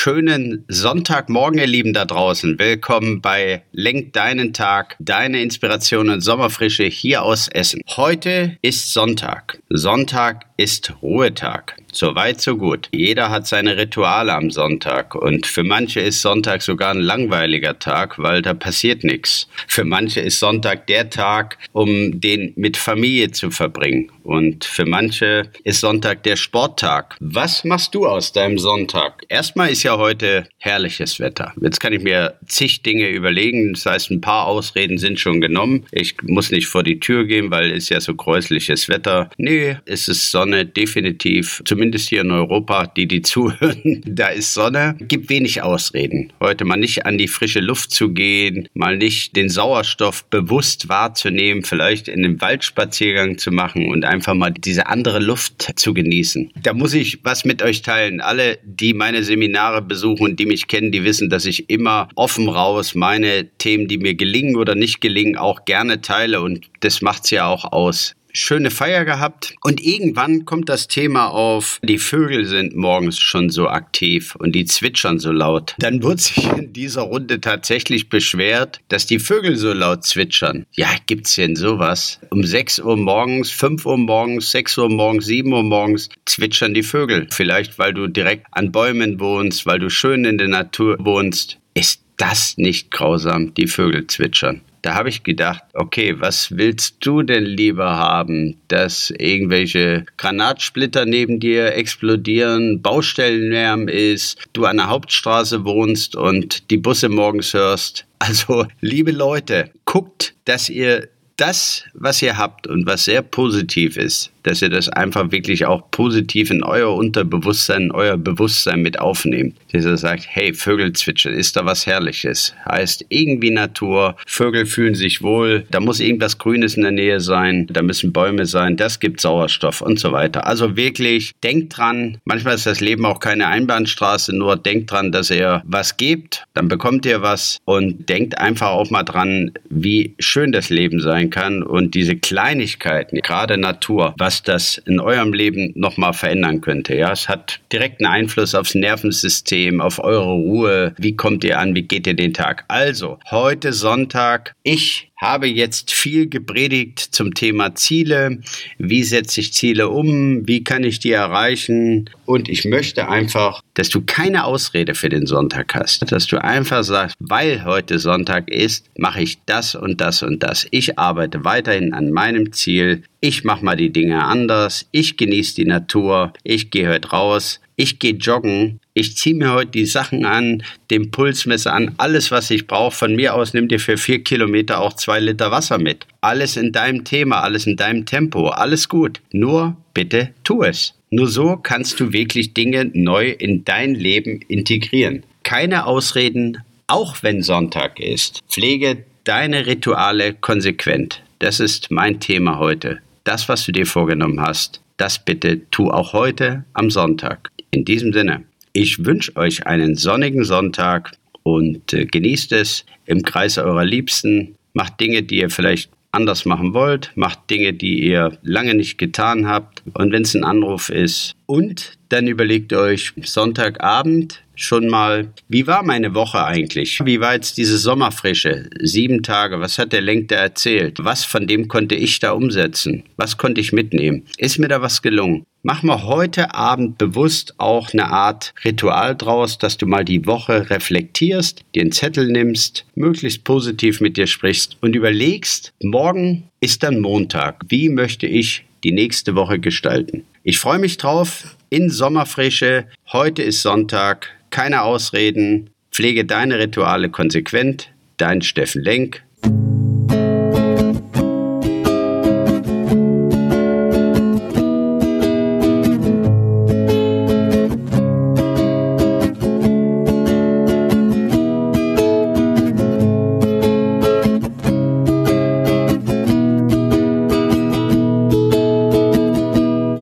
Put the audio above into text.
schönen Sonntagmorgen, ihr Lieben da draußen. Willkommen bei Lenk deinen Tag, deine Inspiration und Sommerfrische hier aus Essen. Heute ist Sonntag. Sonntag ist Ruhetag. So weit, so gut. Jeder hat seine Rituale am Sonntag und für manche ist Sonntag sogar ein langweiliger Tag, weil da passiert nichts. Für manche ist Sonntag der Tag, um den mit Familie zu verbringen und für manche ist Sonntag der Sporttag. Was machst du aus deinem Sonntag? Erstmal ist ja heute herrliches Wetter. Jetzt kann ich mir zig Dinge überlegen. Das heißt, ein paar Ausreden sind schon genommen. Ich muss nicht vor die Tür gehen, weil es ja so gräusliches Wetter. Nee, es ist Sonne definitiv. Zum zumindest hier in Europa, die die zuhören, da ist Sonne, gibt wenig Ausreden. Heute mal nicht an die frische Luft zu gehen, mal nicht den Sauerstoff bewusst wahrzunehmen, vielleicht in einem Waldspaziergang zu machen und einfach mal diese andere Luft zu genießen. Da muss ich was mit euch teilen. Alle, die meine Seminare besuchen und die mich kennen, die wissen, dass ich immer offen raus meine Themen, die mir gelingen oder nicht gelingen, auch gerne teile und das macht's ja auch aus schöne Feier gehabt und irgendwann kommt das Thema auf, die Vögel sind morgens schon so aktiv und die zwitschern so laut. Dann wird sich in dieser Runde tatsächlich beschwert, dass die Vögel so laut zwitschern. Ja, gibt's denn sowas? Um 6 Uhr morgens, 5 Uhr morgens, 6 Uhr morgens, 7 Uhr morgens zwitschern die Vögel. Vielleicht, weil du direkt an Bäumen wohnst, weil du schön in der Natur wohnst. Ist das nicht grausam, die Vögel zwitschern? Da habe ich gedacht, okay, was willst du denn lieber haben? Dass irgendwelche Granatsplitter neben dir explodieren, Baustellenlärm ist, du an der Hauptstraße wohnst und die Busse morgens hörst? Also, liebe Leute, guckt, dass ihr das, was ihr habt und was sehr positiv ist, dass ihr das einfach wirklich auch positiv in euer Unterbewusstsein, in euer Bewusstsein mit aufnehmt. Dass ihr sagt, hey, Vögel zwitschern, ist da was Herrliches. Heißt irgendwie Natur, Vögel fühlen sich wohl, da muss irgendwas Grünes in der Nähe sein, da müssen Bäume sein, das gibt Sauerstoff und so weiter. Also wirklich, denkt dran, manchmal ist das Leben auch keine Einbahnstraße, nur denkt dran, dass ihr was gebt, dann bekommt ihr was und denkt einfach auch mal dran, wie schön das Leben sein kann und diese Kleinigkeiten, gerade Natur, was das in eurem Leben nochmal verändern könnte. Ja, es hat direkten Einfluss aufs Nervensystem, auf eure Ruhe. Wie kommt ihr an? Wie geht ihr den Tag? Also, heute Sonntag. Ich habe jetzt viel gepredigt zum Thema Ziele. Wie setze ich Ziele um? Wie kann ich die erreichen? Und ich möchte einfach, dass du keine Ausrede für den Sonntag hast. Dass du einfach sagst, weil heute Sonntag ist, mache ich das und das und das. Ich arbeite weiterhin an meinem Ziel. Ich mache mal die Dinge anders. Ich genieße die Natur. Ich gehe heute raus. Ich gehe joggen ich ziehe mir heute die Sachen an, den Pulsmesser an, alles, was ich brauche. Von mir aus nimm dir für vier Kilometer auch zwei Liter Wasser mit. Alles in deinem Thema, alles in deinem Tempo, alles gut. Nur bitte tu es. Nur so kannst du wirklich Dinge neu in dein Leben integrieren. Keine Ausreden, auch wenn Sonntag ist. Pflege deine Rituale konsequent. Das ist mein Thema heute. Das, was du dir vorgenommen hast, das bitte tu auch heute am Sonntag. In diesem Sinne. Ich wünsche euch einen sonnigen Sonntag und äh, genießt es im Kreis eurer Liebsten. Macht Dinge, die ihr vielleicht anders machen wollt. Macht Dinge, die ihr lange nicht getan habt. Und wenn es ein Anruf ist. Und dann überlegt euch Sonntagabend schon mal, wie war meine Woche eigentlich? Wie war jetzt diese Sommerfrische? Sieben Tage, was hat der Lenk da erzählt? Was von dem konnte ich da umsetzen? Was konnte ich mitnehmen? Ist mir da was gelungen? Mach mal heute Abend bewusst auch eine Art Ritual draus, dass du mal die Woche reflektierst, dir einen Zettel nimmst, möglichst positiv mit dir sprichst und überlegst, morgen ist dann Montag. Wie möchte ich die nächste Woche gestalten? Ich freue mich drauf. In Sommerfrische. Heute ist Sonntag. Keine Ausreden. Pflege deine Rituale konsequent. Dein Steffen Lenk.